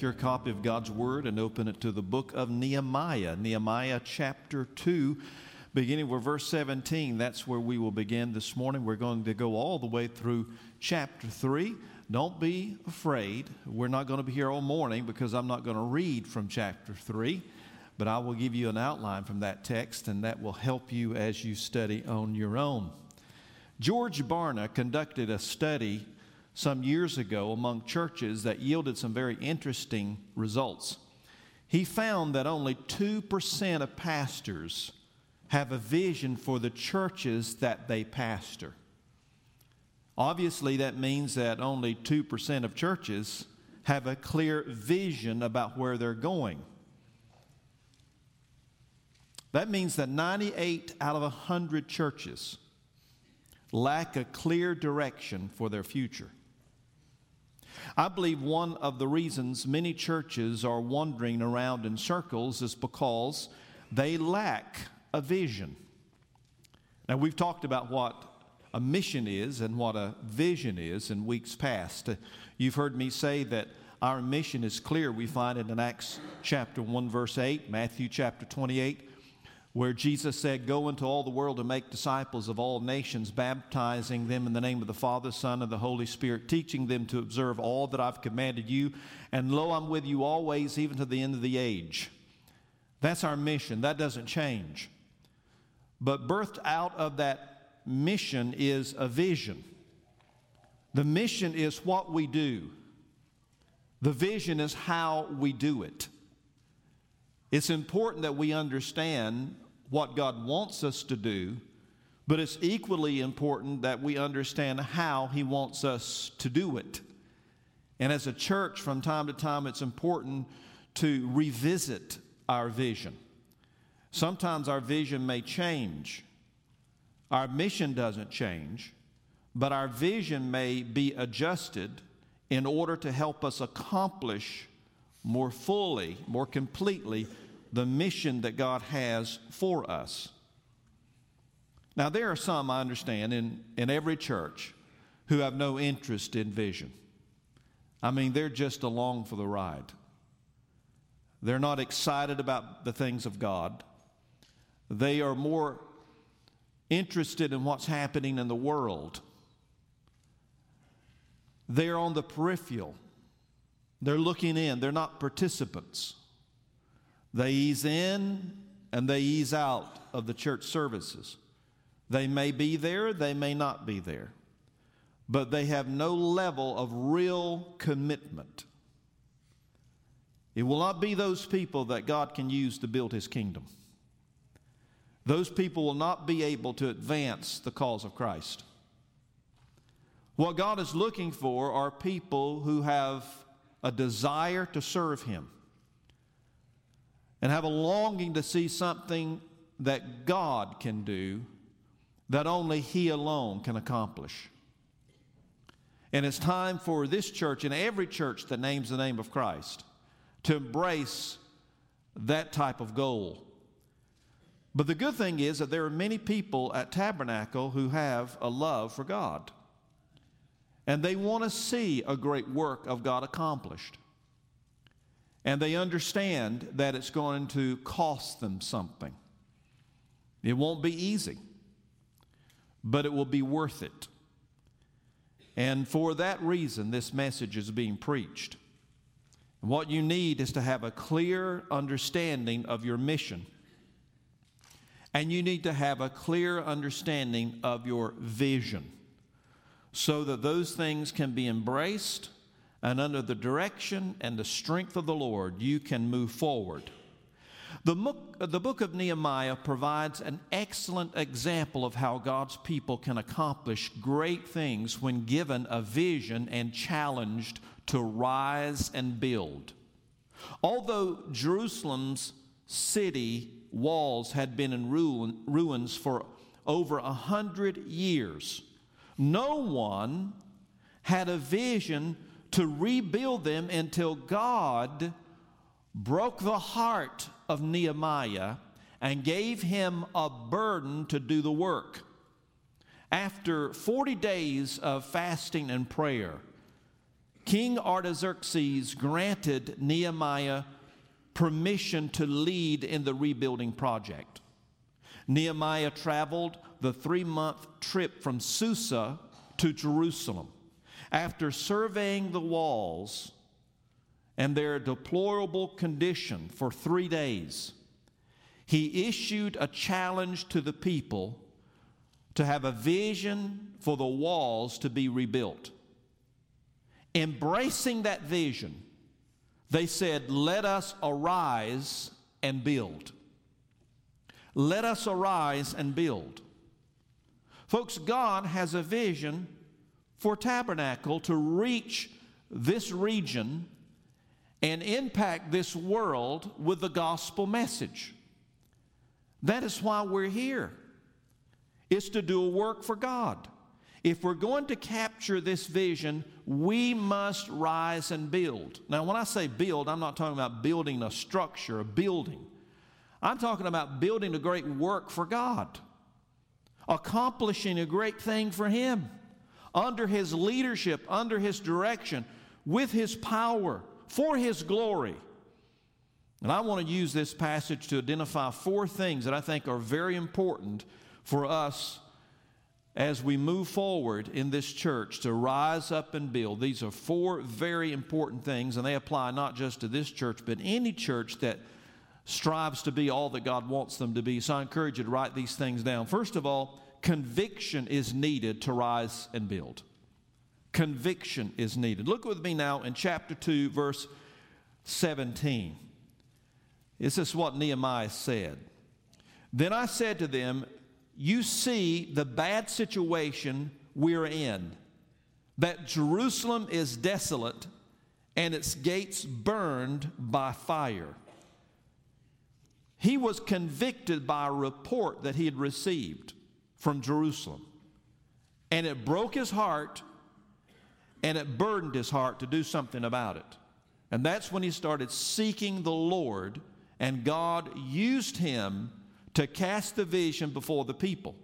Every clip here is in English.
take your copy of God's Word and open it to the book of Nehemiah, Nehemiah chapter 2, beginning with verse 17. That's where we will begin this morning. We're going to go all the way through chapter 3. Don't be afraid. We're not going to be here all morning because I'm not going to read from chapter 3, but I will give you an outline from that text, and that will help you as you study on your own. George Barna conducted a study some years ago among churches that yielded some very interesting results. He found that only 2% of pastors have a vision for the churches that they pastor. Obviously, that means that only 2% of churches have a clear vision about where they're going. That means that 98 out of 100 churches lack a clear direction for their future. I believe one of the reasons many churches are wandering around in circles is because they lack a vision. Now, we've talked about what a mission is and what a vision is in weeks past. You've heard me say that our mission is clear. We find it in Acts chapter 1, verse 8, Matthew chapter 28, where Jesus said, Go into all the world and make disciples of all nations, baptizing them in the name of the Father, Son, and the Holy Spirit, teaching them to observe all that I've commanded you. And lo, I'm with you always, even to the end of the age. That's our mission. That doesn't change. But birthed out of that mission is a vision. The mission is what we do, the vision is how we do it. It's important that we understand what God wants us to do, but it's equally important that we understand how He wants us to do it. And as a church, from time to time, it's important to revisit our vision. Sometimes our vision may change, our mission doesn't change, but our vision may be adjusted in order to help us accomplish more fully, more completely, the mission that God has for us. Now, there are some, I understand, in, in every church who have no interest in vision. I mean, they're just along for the ride. They're not excited about the things of God. They are more interested in what's happening in the world. They're on the peripheral. They're looking in. They're not participants. They ease in and they ease out of the church services. They may be there, they may not be there, but they have no level of real commitment. It will not be those people that God can use to build his kingdom. Those people will not be able to advance the cause of Christ. What God is looking for are people who have a desire to serve him and have a longing to see something that God can do that only He alone can accomplish. And it's time for this church and every church that names the name of Christ to embrace that type of goal. But the good thing is that there are many people at Tabernacle who have a love for God. And they want to see a great work of God accomplished. And they understand that it's going to cost them something. It won't be easy, but it will be worth it. And for that reason, this message is being preached. And what you need is to have a clear understanding of your mission. And you need to have a clear understanding of your vision so that those things can be embraced and under the direction and the strength of the Lord, you can move forward. The book, the book of Nehemiah provides an excellent example of how God's people can accomplish great things when given a vision and challenged to rise and build. Although Jerusalem's city walls had been in ruin, ruins for over a hundred years, no one had a vision to rebuild them until God broke the heart of Nehemiah and gave him a burden to do the work. After 40 days of fasting and prayer, King Artaxerxes granted Nehemiah permission to lead in the rebuilding project. Nehemiah traveled the three month trip from Susa to Jerusalem. After surveying the walls and their deplorable condition for three days, he issued a challenge to the people to have a vision for the walls to be rebuilt. Embracing that vision, they said, Let us arise and build. Let us arise and build. Folks, God has a vision for Tabernacle to reach this region and impact this world with the gospel message. That is why we're here. It's to do a work for God. If we're going to capture this vision, we must rise and build. Now, when I say build, I'm not talking about building a structure, a building. I'm talking about building a great work for God, accomplishing a great thing for Him, under His leadership, under His direction, with His power, for His glory. And I want to use this passage to identify four things that I think are very important for us as we move forward in this church to rise up and build. These are four very important things, and they apply not just to this church, but any church that strives to be all that God wants them to be. So I encourage you to write these things down. First of all, conviction is needed to rise and build. Conviction is needed. Look with me now in chapter 2, verse 17. This is what Nehemiah said. Then I said to them, you see the bad situation we're in, that Jerusalem is desolate and its gates burned by fire. He was convicted by a report that he had received from Jerusalem, and it broke his heart and it burdened his heart to do something about it. And that's when he started seeking the Lord, and God used him to cast the vision before the people.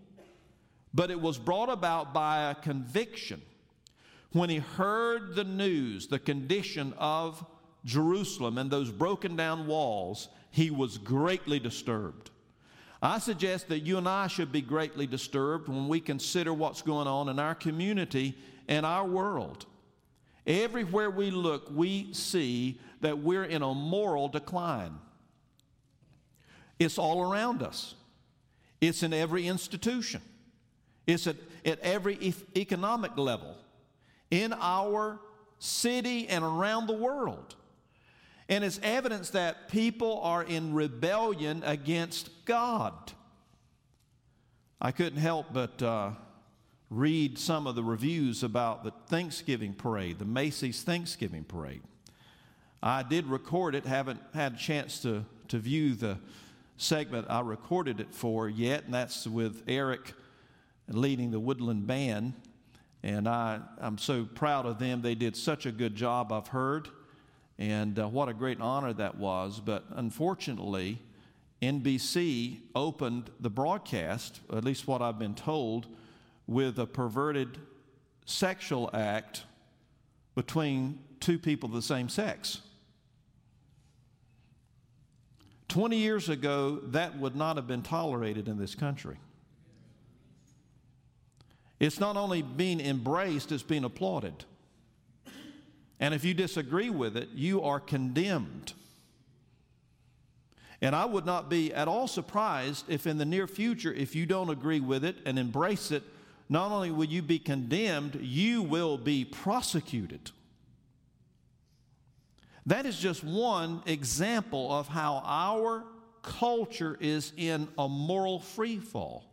But it was brought about by a conviction. When he heard the news, the condition of Jerusalem and those broken down walls, he was greatly disturbed. I suggest that you and I should be greatly disturbed when we consider what's going on in our community and our world. Everywhere we look, we see that we're in a moral decline. It's all around us. It's in every institution. It's at, at every e- economic level in our city and around the world. And it's evidence that people are in rebellion against God. I couldn't help but uh, read some of the reviews about the Thanksgiving parade, the Macy's Thanksgiving parade. I did record it, haven't had a chance to, to view the segment I recorded it for yet, and that's with Eric leading the Woodland Band. And I, I'm so proud of them. They did such a good job, I've heard. And uh, what a great honor that was. But unfortunately, NBC opened the broadcast, at least what I've been told, with a perverted sexual act between two people of the same sex. 20 years ago, that would not have been tolerated in this country. It's not only being embraced, it's being applauded. And if you disagree with it, you are condemned. And I would not be at all surprised if in the near future, if you don't agree with it and embrace it, not only will you be condemned, you will be prosecuted. That is just one example of how our culture is in a moral free fall.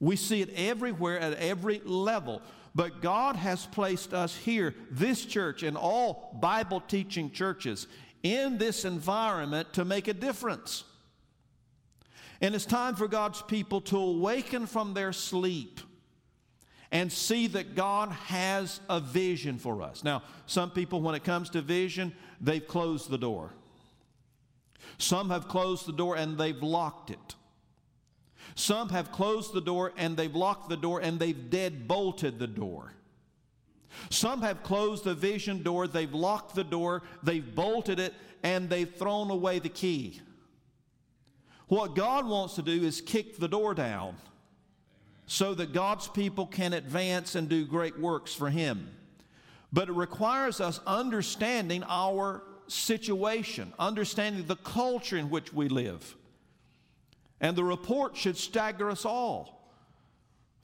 We see it everywhere at every level. But God has placed us here, this church, and all Bible teaching churches, in this environment to make a difference. And it's time for God's people to awaken from their sleep and see that God has a vision for us. Now, some people, when it comes to vision, they've closed the door. Some have closed the door and they've locked it. Some have closed the door and they've locked the door and they've dead bolted the door. Some have closed the vision door, they've locked the door, they've bolted it, and they've thrown away the key. What God wants to do is kick the door down so that God's people can advance and do great works for Him. But it requires us understanding our situation, understanding the culture in which we live. And the report should stagger us all.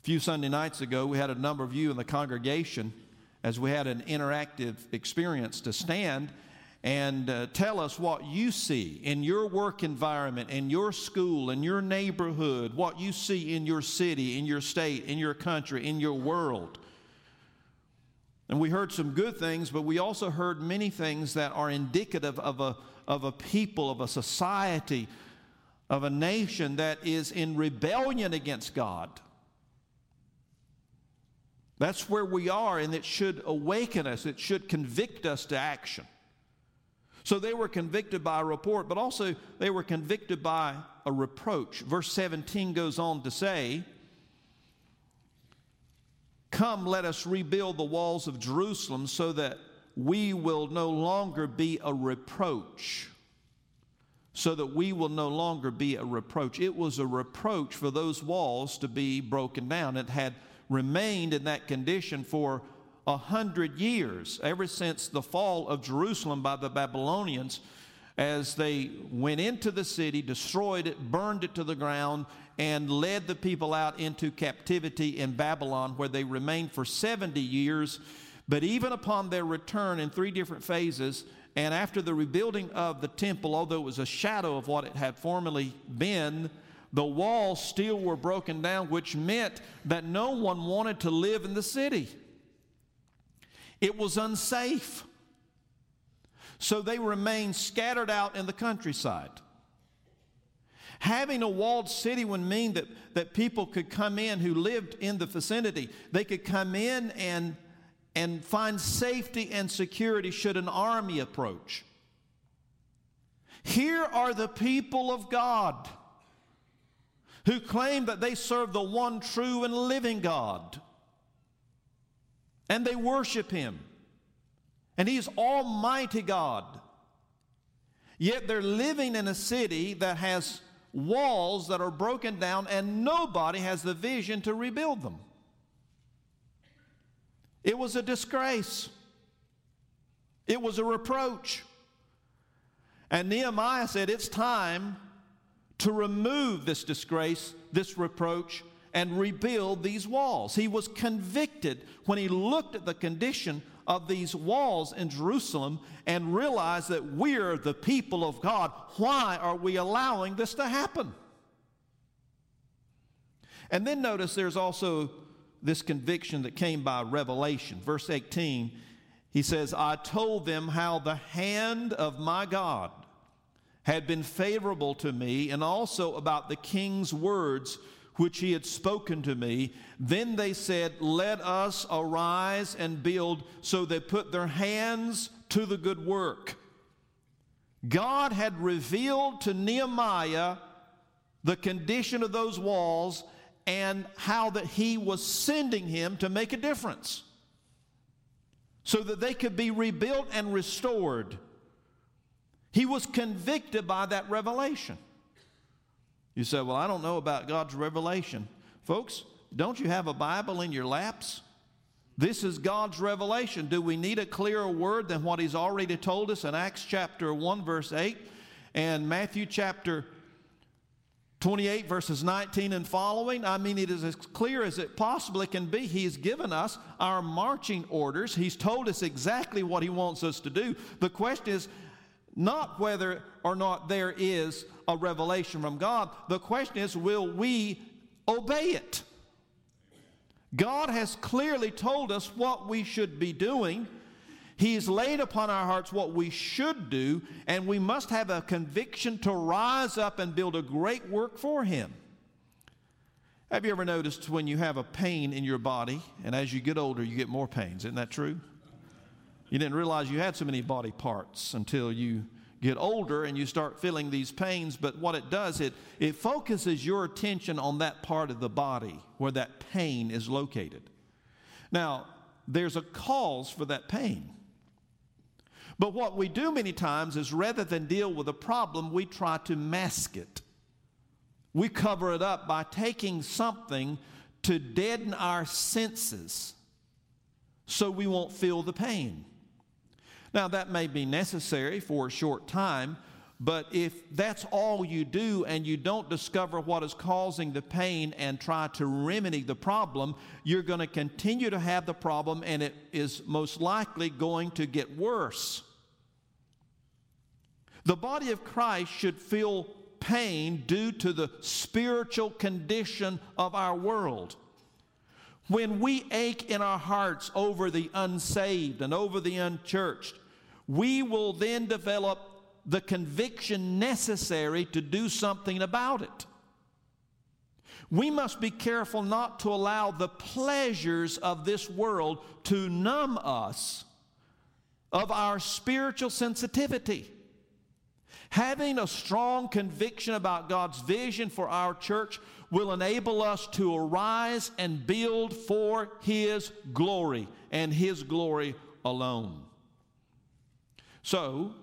A few Sunday nights ago, we had a number of you in the congregation as we had an interactive experience to stand and uh, tell us what you see in your work environment, in your school, in your neighborhood, what you see in your city, in your state, in your country, in your world. And we heard some good things, but we also heard many things that are indicative of a, of a people, of a society, of a nation that is in rebellion against God. That's where we are, and it should awaken us, it should convict us to action. So they were convicted by a report, but also they were convicted by a reproach. Verse 17 goes on to say, Come, let us rebuild the walls of Jerusalem so that we will no longer be a reproach. So that we will no longer be a reproach. It was a reproach for those walls to be broken down. It had remained in that condition for a hundred years, ever since the fall of Jerusalem by the Babylonians, as they went into the city, destroyed it, burned it to the ground, and led the people out into captivity in Babylon, where they remained for 70 years. But even upon their return in three different phases, and after the rebuilding of the temple, although it was a shadow of what it had formerly been, the walls still were broken down, which meant that no one wanted to live in the city. It was unsafe. So they remained scattered out in the countryside. Having a walled city would mean that, that people could come in who lived in the vicinity. They could come in and, and find safety and security should an army approach. Here are the people of God who claim that they serve the one true and living God and they worship him. And he's Almighty God. Yet they're living in a city that has walls that are broken down, and nobody has the vision to rebuild them. It was a disgrace, it was a reproach. And Nehemiah said, It's time to remove this disgrace, this reproach, and rebuild these walls. He was convicted when he looked at the condition of these walls in Jerusalem and realized that we're the people of God. Why are we allowing this to happen? And then notice there's also this conviction that came by revelation. Verse 18, he says, I told them how the hand of my God had been favorable to me, and also about the king's words which he had spoken to me. Then they said, Let us arise and build. So they put their hands to the good work. God had revealed to Nehemiah the condition of those walls and how that he was sending him to make a difference so that they could be rebuilt and restored. He was convicted by that revelation. You say, Well, I don't know about God's revelation. Folks, don't you have a Bible in your laps? This is God's revelation. Do we need a clearer word than what He's already told us in Acts chapter 1, verse 8, and Matthew chapter 28, verses 19 and following? I mean, it is as clear as it possibly can be. He's given us our marching orders, He's told us exactly what He wants us to do. The question is not whether or not there is a revelation from God. The question is, will we obey it? God has clearly told us what we should be doing. He's laid upon our hearts what we should do, and we must have a conviction to rise up and build a great work for Him. Have you ever noticed when you have a pain in your body, and as you get older, you get more pains? Isn't that true? You didn't realize you had so many body parts until you get older and you start feeling these pains, but what it does, it, it focuses your attention on that part of the body where that pain is located. Now, there's a cause for that pain. But what we do many times is rather than deal with a problem, we try to mask it. We cover it up by taking something to deaden our senses so we won't feel the pain. Now, that may be necessary for a short time, but if that's all you do and you don't discover what is causing the pain and try to remedy the problem, you're going to continue to have the problem and it is most likely going to get worse. The body of Christ should feel pain due to the spiritual condition of our world. When we ache in our hearts over the unsaved and over the unchurched, we will then develop the conviction necessary to do something about it. We must be careful not to allow the pleasures of this world to numb us of our spiritual sensitivity. Having a strong conviction about God's vision for our church will enable us to arise and build for His glory and His glory alone. So,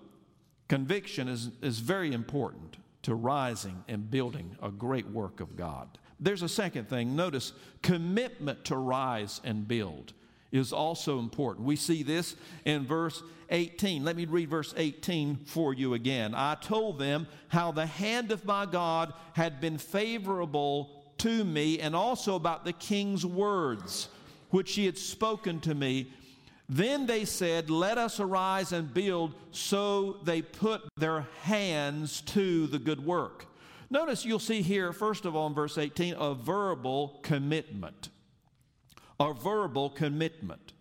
conviction is, is very important to rising and building a great work of God. There's a second thing. Notice commitment to rise and build is also important. We see this in verse 18. Let me read verse 18 for you again. I told them how the hand of my God had been favorable to me, and also about the king's words, which he had spoken to me. Then they said, Let us arise and build. So they put their hands to the good work. Notice you'll see here, first of all, in verse 18, a verbal commitment a verbal commitment.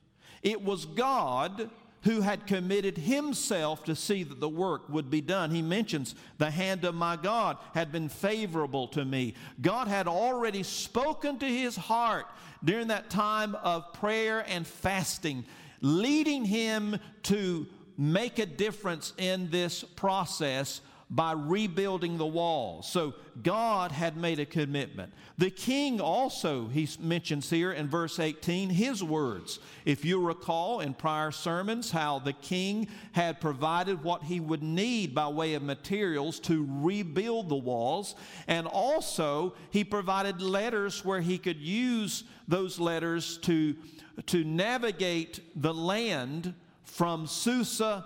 It was God who had committed himself to see that the work would be done. He mentions, The hand of my God had been favorable to me. God had already spoken to his heart during that time of prayer and fasting, leading him to make a difference in this process by rebuilding the walls. So God had made a commitment. The king also, he mentions here in verse 18, his words. If you recall in prior sermons how the king had provided what he would need by way of materials to rebuild the walls, and also he provided letters where he could use those letters to, to navigate the land from Susa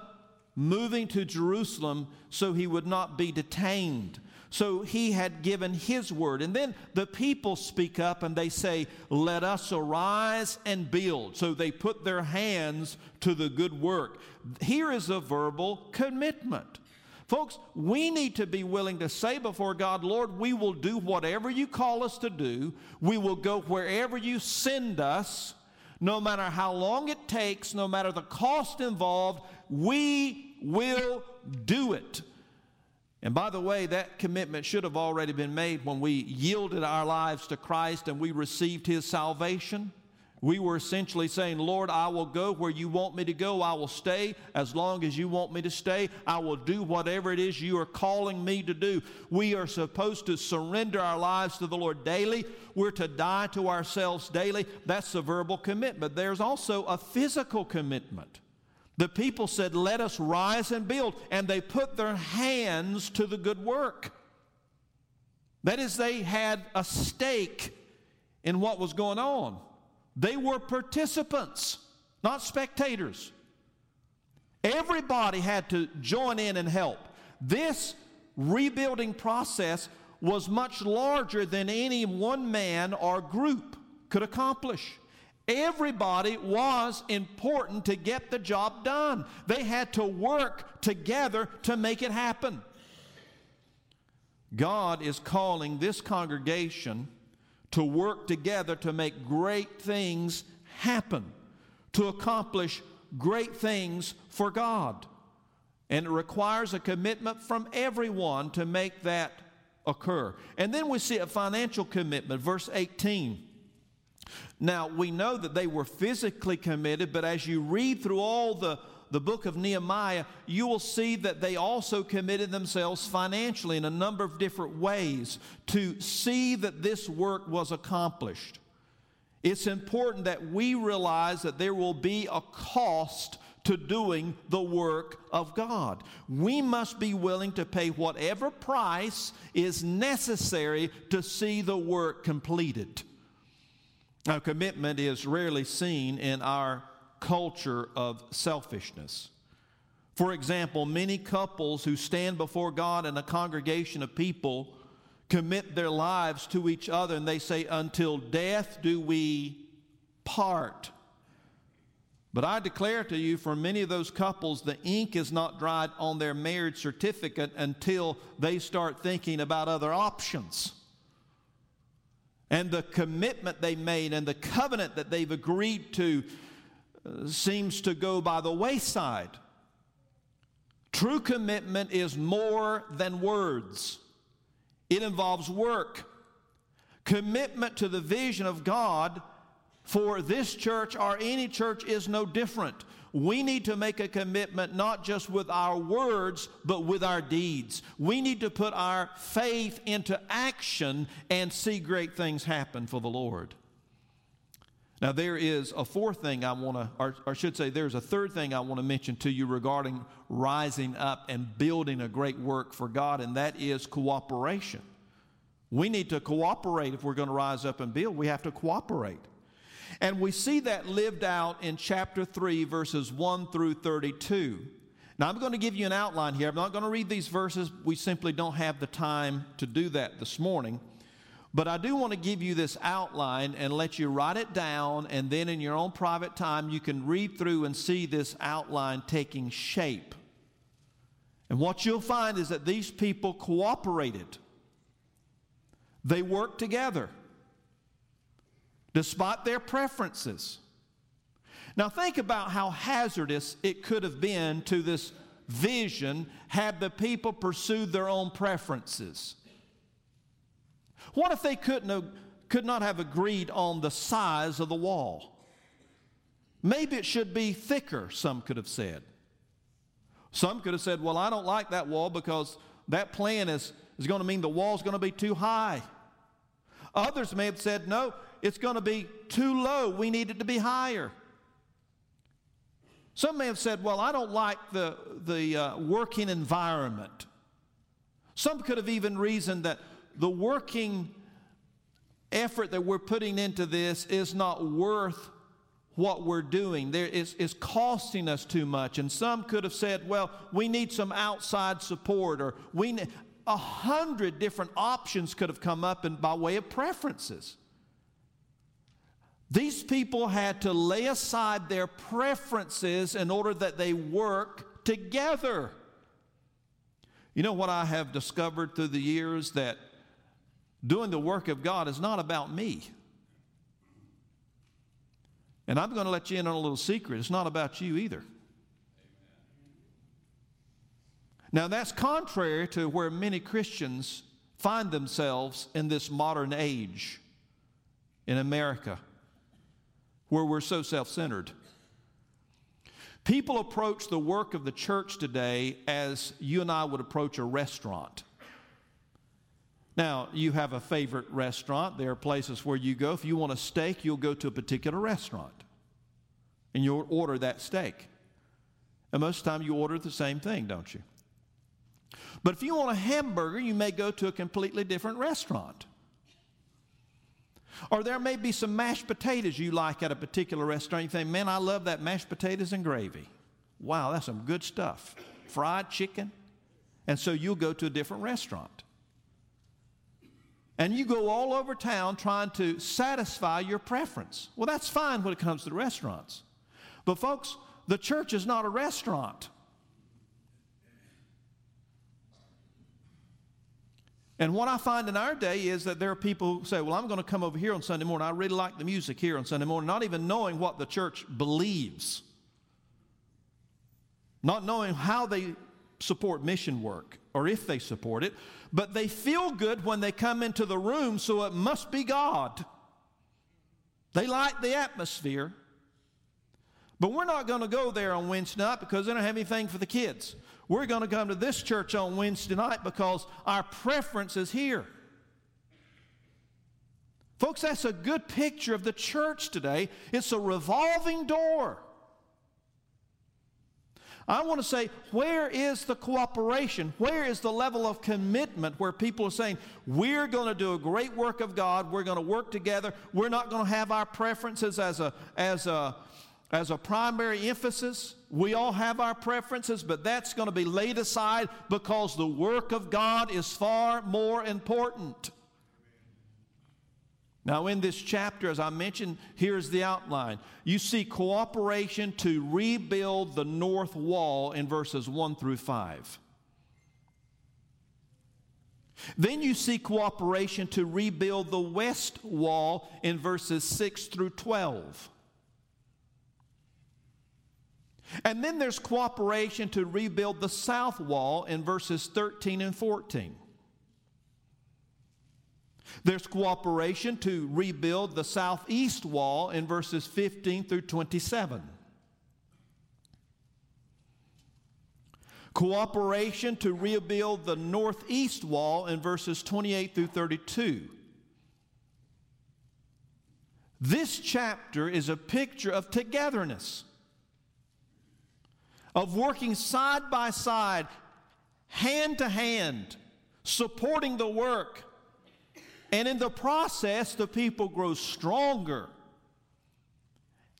moving to Jerusalem so he would not be detained. So he had given his word. And then the people speak up and they say, Let us arise and build. So they put their hands to the good work. Here is a verbal commitment. Folks, we need to be willing to say before God, Lord, we will do whatever you call us to do. We will go wherever you send us, no matter how long it takes, no matter the cost involved. We will do it. And by the way, that commitment should have already been made when we yielded our lives to Christ and we received His salvation. We were essentially saying, Lord, I will go where you want me to go. I will stay as long as you want me to stay. I will do whatever it is you are calling me to do. We are supposed to surrender our lives to the Lord daily. We're to die to ourselves daily. That's a verbal commitment. There's also a physical commitment. The people said, Let us rise and build. And they put their hands to the good work. That is, they had a stake in what was going on. They were participants, not spectators. Everybody had to join in and help. This rebuilding process was much larger than any one man or group could accomplish. Everybody was important to get the job done. They had to work together to make it happen. God is calling this congregation to work together to make great things happen, to accomplish great things for God. And it requires a commitment from everyone to make that occur. And then we see a financial commitment, verse 18. Now, we know that they were physically committed, but as you read through all the, the book of Nehemiah, you will see that they also committed themselves financially in a number of different ways to see that this work was accomplished. it's important that we realize that there will be a cost to doing the work of God. We must be willing to pay whatever price is necessary to see the work completed. Now, commitment is rarely seen in our culture of selfishness. For example, many couples who stand before God in a congregation of people commit their lives to each other and they say, Until death do we part. But I declare to you, for many of those couples, the ink is not dried on their marriage certificate until they start thinking about other options. And the commitment they made and the covenant that they've agreed to uh, seems to go by the wayside. True commitment is more than words, it involves work. Commitment to the vision of God for this church or any church is no different. We need to make a commitment not just with our words, but with our deeds. We need to put our faith into action and see great things happen for the Lord. Now, there is a fourth thing I want to, or, or I should say, there's a third thing I want to mention to you regarding rising up and building a great work for God, and that is cooperation. We need to cooperate if we're going to rise up and build. We have to cooperate. And we see that lived out in chapter 3, verses 1 through 32. Now, I'm going to give you an outline here. I'm not going to read these verses. We simply don't have the time to do that this morning. But I do want to give you this outline and let you write it down, and then in your own private time, you can read through and see this outline taking shape. And what you'll find is that these people cooperated, they worked together despite their preferences. Now, think about how hazardous it could have been to this vision had the people pursued their own preferences. What if they couldn't have, could not have agreed on the size of the wall? Maybe it should be thicker, some could have said. Some could have said, Well, I don't like that wall because that plan is, is going to mean the wall's going to be too high. Others may have said, No, it's going to be too low. We need it to be higher. Some may have said, well, I don't like the, the uh, working environment. Some could have even reasoned that the working effort that we're putting into this is not worth what we're doing. There is, is costing us too much. And some could have said, well, we need some outside support, or we need a hundred different options could have come up in, by way of preferences. These people had to lay aside their preferences in order that they work together. You know what I have discovered through the years that doing the work of God is not about me. And I'm going to let you in on a little secret. It's not about you either. Now, that's contrary to where many Christians find themselves in this modern age in America where we're so self centered. People approach the work of the church today as you and I would approach a restaurant. Now, you have a favorite restaurant. There are places where you go. If you want a steak, you'll go to a particular restaurant and you'll order that steak. And most of the time, you order the same thing, don't you? But if you want a hamburger, you may go to a completely different restaurant. Or there may be some mashed potatoes you like at a particular restaurant. You think, man, I love that mashed potatoes and gravy. Wow, that's some good stuff. Fried chicken. And so you'll go to a different restaurant. And you go all over town trying to satisfy your preference. Well, that's fine when it comes to the restaurants. But, folks, the church is not a restaurant. And what I find in our day is that there are people who say, Well, I'm going to come over here on Sunday morning. I really like the music here on Sunday morning, not even knowing what the church believes, not knowing how they support mission work or if they support it, but they feel good when they come into the room, so it must be God. They like the atmosphere. But we're not going to go there on Wednesday night because they don't have anything for the kids. We're going to come to this church on Wednesday night because our preference is here. Folks, that's a good picture of the church today. It's a revolving door. I want to say, where is the cooperation? Where is the level of commitment where people are saying, we're going to do a great work of God, we're going to work together, we're not going to have our preferences as a, as a, as a primary emphasis. We all have our preferences, but that's going to be laid aside because the work of God is far more important. Now, in this chapter, as I mentioned, here's the outline. You see cooperation to rebuild the north wall in verses 1 through 5. Then you see cooperation to rebuild the west wall in verses 6 through 12. And then there's cooperation to rebuild the south wall in verses 13 and 14. There's cooperation to rebuild the southeast wall in verses 15 through 27. Cooperation to rebuild the northeast wall in verses 28 through 32. This chapter is a picture of togetherness, of working side by side, hand to hand, supporting the work and in the process, the people grow stronger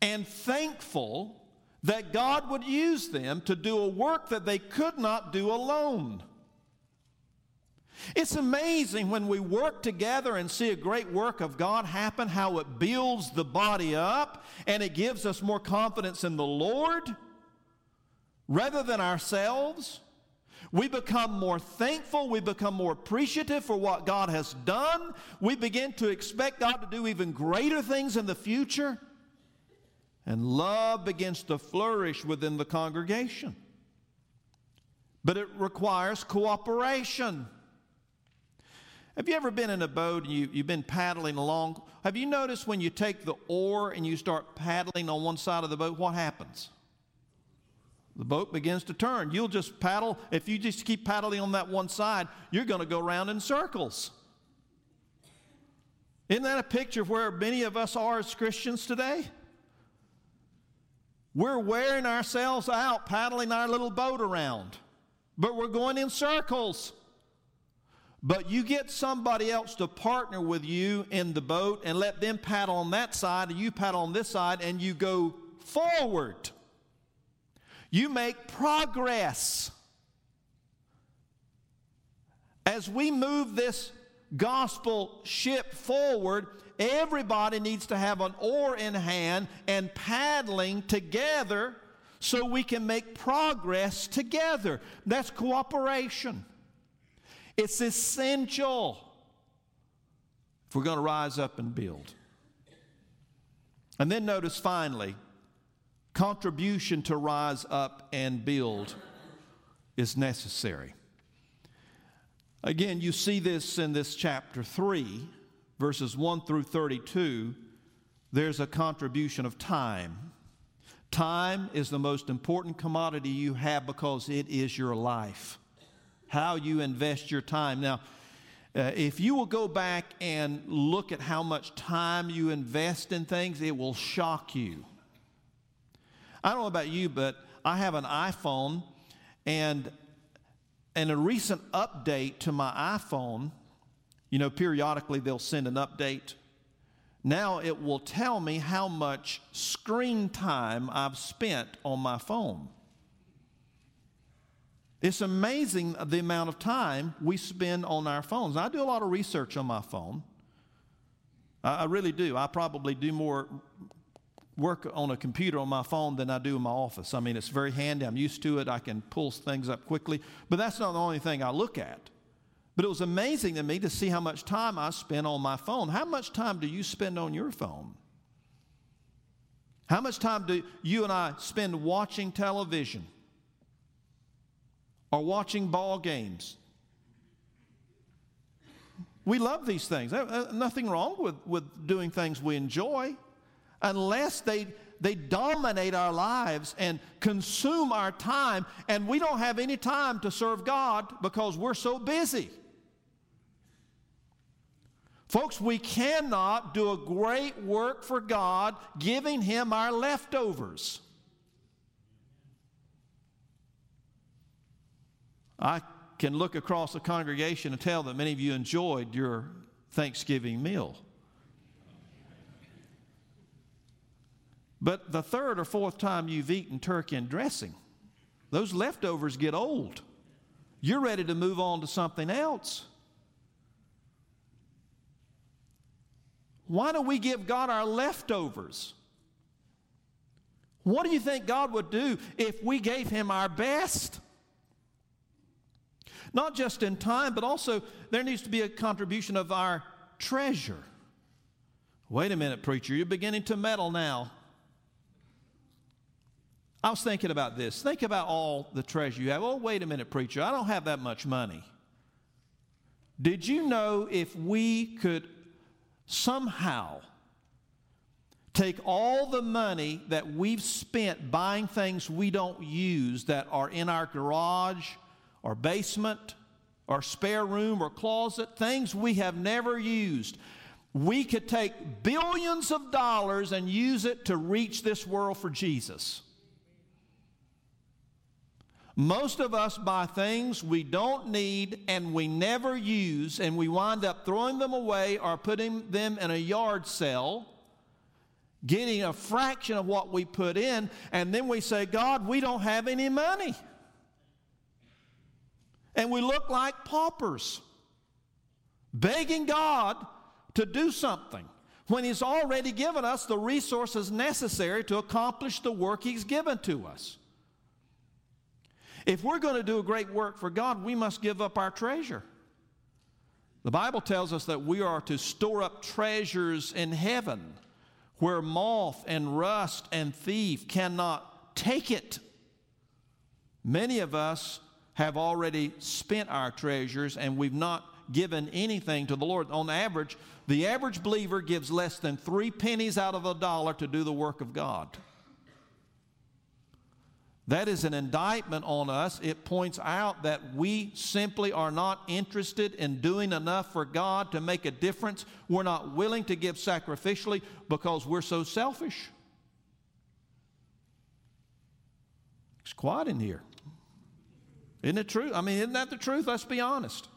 and thankful that God would use them to do a work that they could not do alone. It's amazing when we work together and see a great work of God happen, how it builds the body up and it gives us more confidence in the Lord rather than ourselves. We become more thankful. We become more appreciative for what God has done. We begin to expect God to do even greater things in the future. And love begins to flourish within the congregation. But it requires cooperation. Have you ever been in a boat and you, you've been paddling along? Have you noticed when you take the oar and you start paddling on one side of the boat, what happens? The boat begins to turn. You'll just paddle. If you just keep paddling on that one side, you're going to go around in circles. Isn't that a picture of where many of us are as Christians today? We're wearing ourselves out paddling our little boat around, but we're going in circles. But you get somebody else to partner with you in the boat and let them paddle on that side and you paddle on this side and you go forward. You make progress. As we move this gospel ship forward, everybody needs to have an oar in hand and paddling together so we can make progress together. That's cooperation. It's essential if we're going to rise up and build. And then notice finally, contribution to rise up and build is necessary. Again, you see this in this chapter 3, verses 1 through 32. There's a contribution of time. Time is the most important commodity you have because it is your life. How you invest your time. Now, uh, if you will go back and look at how much time you invest in things, it will shock you. I don't know about you, but I have an iPhone, and in a recent update to my iPhone, you know, periodically they'll send an update. Now it will tell me how much screen time I've spent on my phone. It's amazing the amount of time we spend on our phones. I do a lot of research on my phone. I, really do. I probably do more work on a computer on my phone than I do in my office. I mean, it's very handy. I'm used to it. I can pull things up quickly. But that's not the only thing I look at. But it was amazing to me to see how much time I spent on my phone. How much time do you spend on your phone? How much time do you and I spend watching television or watching ball games? We love these things. Uh, uh, nothing wrong with, with doing things we enjoy unless they, they dominate our lives and consume our time, and we don't have any time to serve God because we're so busy. Folks, we cannot do a great work for God giving Him our leftovers. I can look across the congregation and tell that many of you enjoyed your Thanksgiving meal. But the third or fourth time you've eaten turkey and dressing, those leftovers get old. You're ready to move on to something else. Why don't we give God our leftovers? What do you think God would do if we gave Him our best? Not just in time, but also there needs to be a contribution of our treasure. Wait a minute, preacher, you're beginning to meddle now. I was thinking about this. Think about all the treasure you have. Oh, wait a minute, preacher, I don't have that much money. Did you know if we could somehow take all the money that we've spent buying things we don't use that are in our garage or basement or spare room or closet, things we have never used, we could take billions of dollars and use it to reach this world for Jesus. Most of us buy things we don't need and we never use, and we wind up throwing them away or putting them in a yard sale, getting a fraction of what we put in, and then we say, God, we don't have any money. And we look like paupers, begging God to do something when He's already given us the resources necessary to accomplish the work He's given to us. If we're going to do a great work for God, we must give up our treasure. The Bible tells us that we are to store up treasures in heaven where moth and rust and thief cannot take it. Many of us have already spent our treasures and we've not given anything to the Lord. On average, the average believer gives less than three pennies out of a dollar to do the work of God. That is an indictment on us. It points out that we simply are not interested in doing enough for God to make a difference. We're not willing to give sacrificially because we're so selfish. It's quiet in here. Isn't it true? I mean, isn't that the truth? Let's be honest.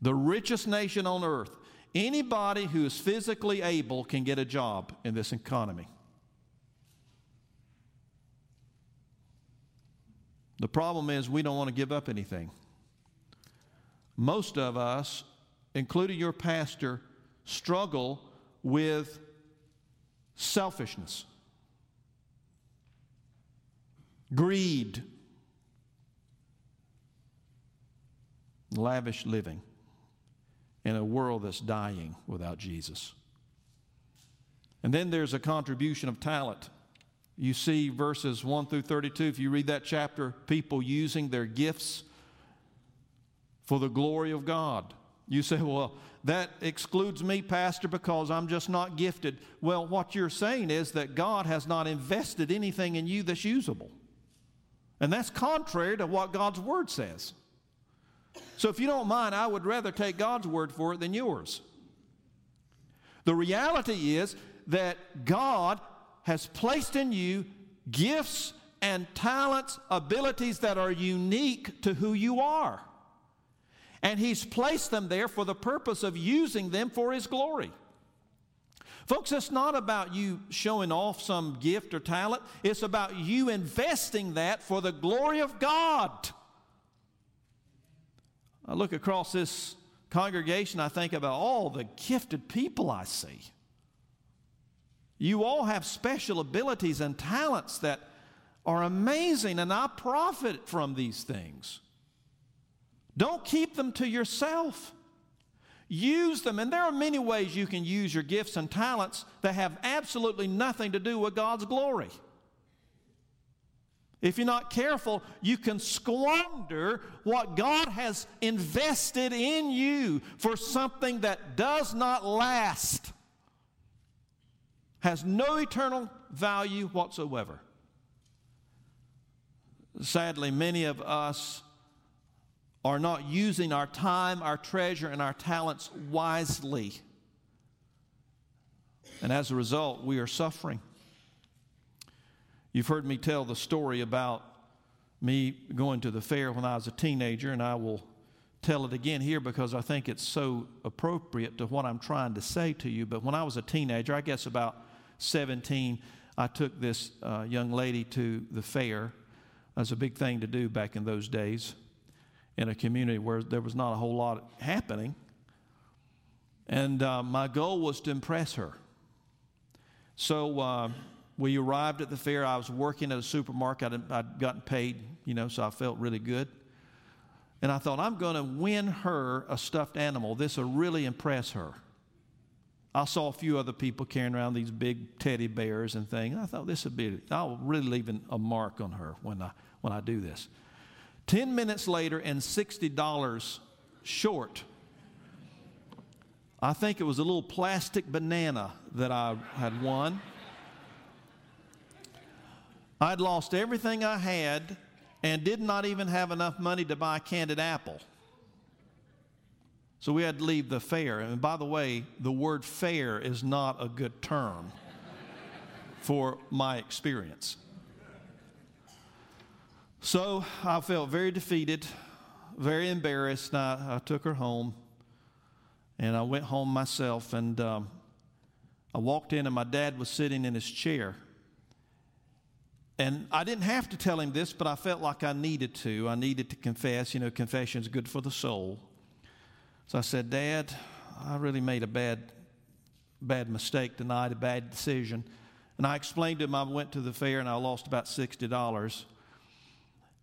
The richest nation on earth Anybody who is physically able can get a job in this economy. The problem is we don't want to give up anything. Most of us, including your pastor, struggle with selfishness, greed, lavish living in a world that's dying without Jesus. And then there's a contribution of talent. You see verses 1 through 32, if you read that chapter, people using their gifts for the glory of God. You say, well, that excludes me, Pastor, because I'm just not gifted. Well, what you're saying is that God has not invested anything in you that's usable. And that's contrary to what God's Word says. So if you don't mind, I would rather take God's word for it than yours. The reality is that God has placed in you gifts and talents, abilities that are unique to who you are. And He's placed them there for the purpose of using them for His glory. Folks, it's not about you showing off some gift or talent, it's about you investing that for the glory of God. I look across this congregation, I think about all the gifted people I see. You all have special abilities and talents that are amazing, and I profit from these things. Don't keep them to yourself. Use them, and there are many ways you can use your gifts and talents that have absolutely nothing to do with God's glory. If you're not careful, you can squander what God has invested in you for something that does not last, has no eternal value whatsoever. Sadly, many of us are not using our time, our treasure, and our talents wisely. And as a result, we are suffering. You've heard me tell the story about me going to the fair when I was a teenager, and I will tell it again here because I think it's so appropriate to what I'm trying to say to you. But when I was a teenager, I guess about 17, I took this uh, young lady to the fair. That's a big thing to do back in those days in a community where there was not a whole lot happening. And uh, my goal was to impress her. So uh, we arrived at the fair. I was working at a supermarket. I'd, I'd gotten paid, you know, so I felt really good. And I thought, I'm going to win her a stuffed animal. This will really impress her. I saw a few other people carrying around these big teddy bears and things. I thought this would be, I'll really leave a mark on her when I, when I do this. 10 minutes later and $60 short. I think it was a little plastic banana that I had won. I'd lost everything I had and did not even have enough money to buy a candied apple. So we had to leave the fair. And by the way, the word fair is not a good term for my experience. So I felt very defeated, very embarrassed. I, I took her home and I went home myself. And um, I walked in, and my dad was sitting in his chair. And I didn't have to tell him this, but I felt like I needed to. I needed to confess. You know, confession is good for the soul. So I said, Dad, I really made a bad, bad mistake tonight, a bad decision. And I explained to him I went to the fair and I lost about $60.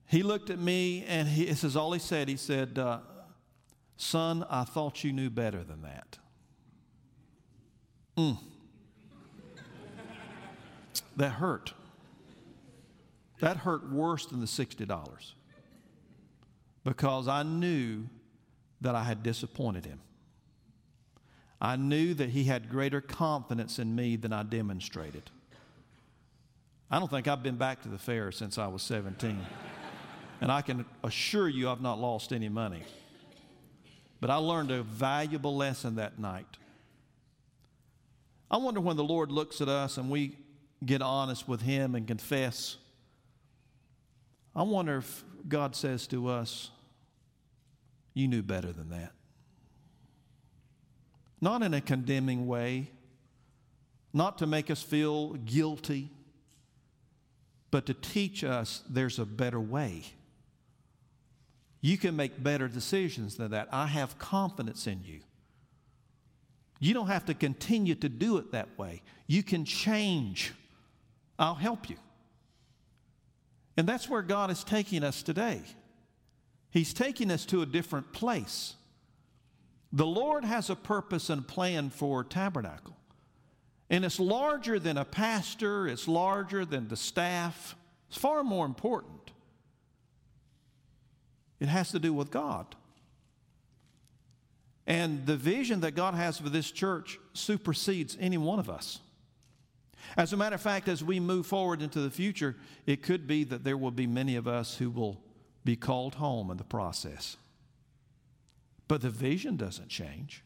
He looked at me and he, this is all he said. He said, uh, Son, I thought you knew better than that. Mm. that hurt. That hurt worse than the $60 because I knew that I had disappointed him. I knew that he had greater confidence in me than I demonstrated. I don't think I've been back to the fair since I was 17. and I can assure you I've not lost any money. But I learned a valuable lesson that night. I wonder when the Lord looks at us and we get honest with Him and confess. I wonder if God says to us, You knew better than that. Not in a condemning way, not to make us feel guilty, but to teach us there's a better way. You can make better decisions than that. I have confidence in you. You don't have to continue to do it that way. You can change. I'll help you. And that's where God is taking us today. He's taking us to a different place. The Lord has a purpose and plan for tabernacle. And it's larger than a pastor, it's larger than the staff. It's far more important. It has to do with God. And the vision that God has for this church supersedes any one of us. As a matter of fact, as we move forward into the future, it could be that there will be many of us who will be called home in the process. But the vision doesn't change.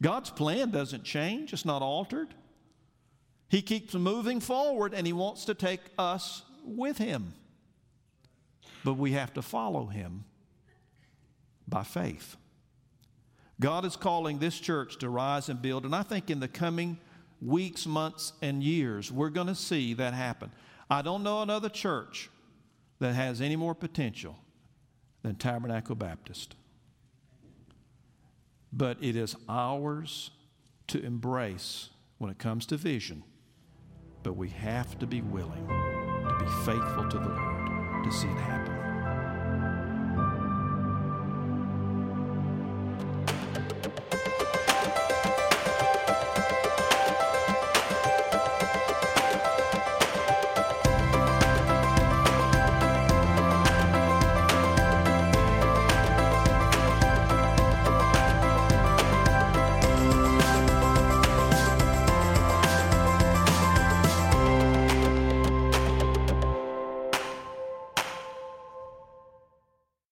God's plan doesn't change, it's not altered. He keeps moving forward and He wants to take us with Him but we have to follow him by faith. God is calling this church to rise and build, and I think in the coming weeks, months, and years, we're going to see that happen. I don't know another church that has any more potential than Tabernacle Baptist. But it is ours to embrace when it comes to vision, but we have to be willing to be faithful to the Lord to see it happen.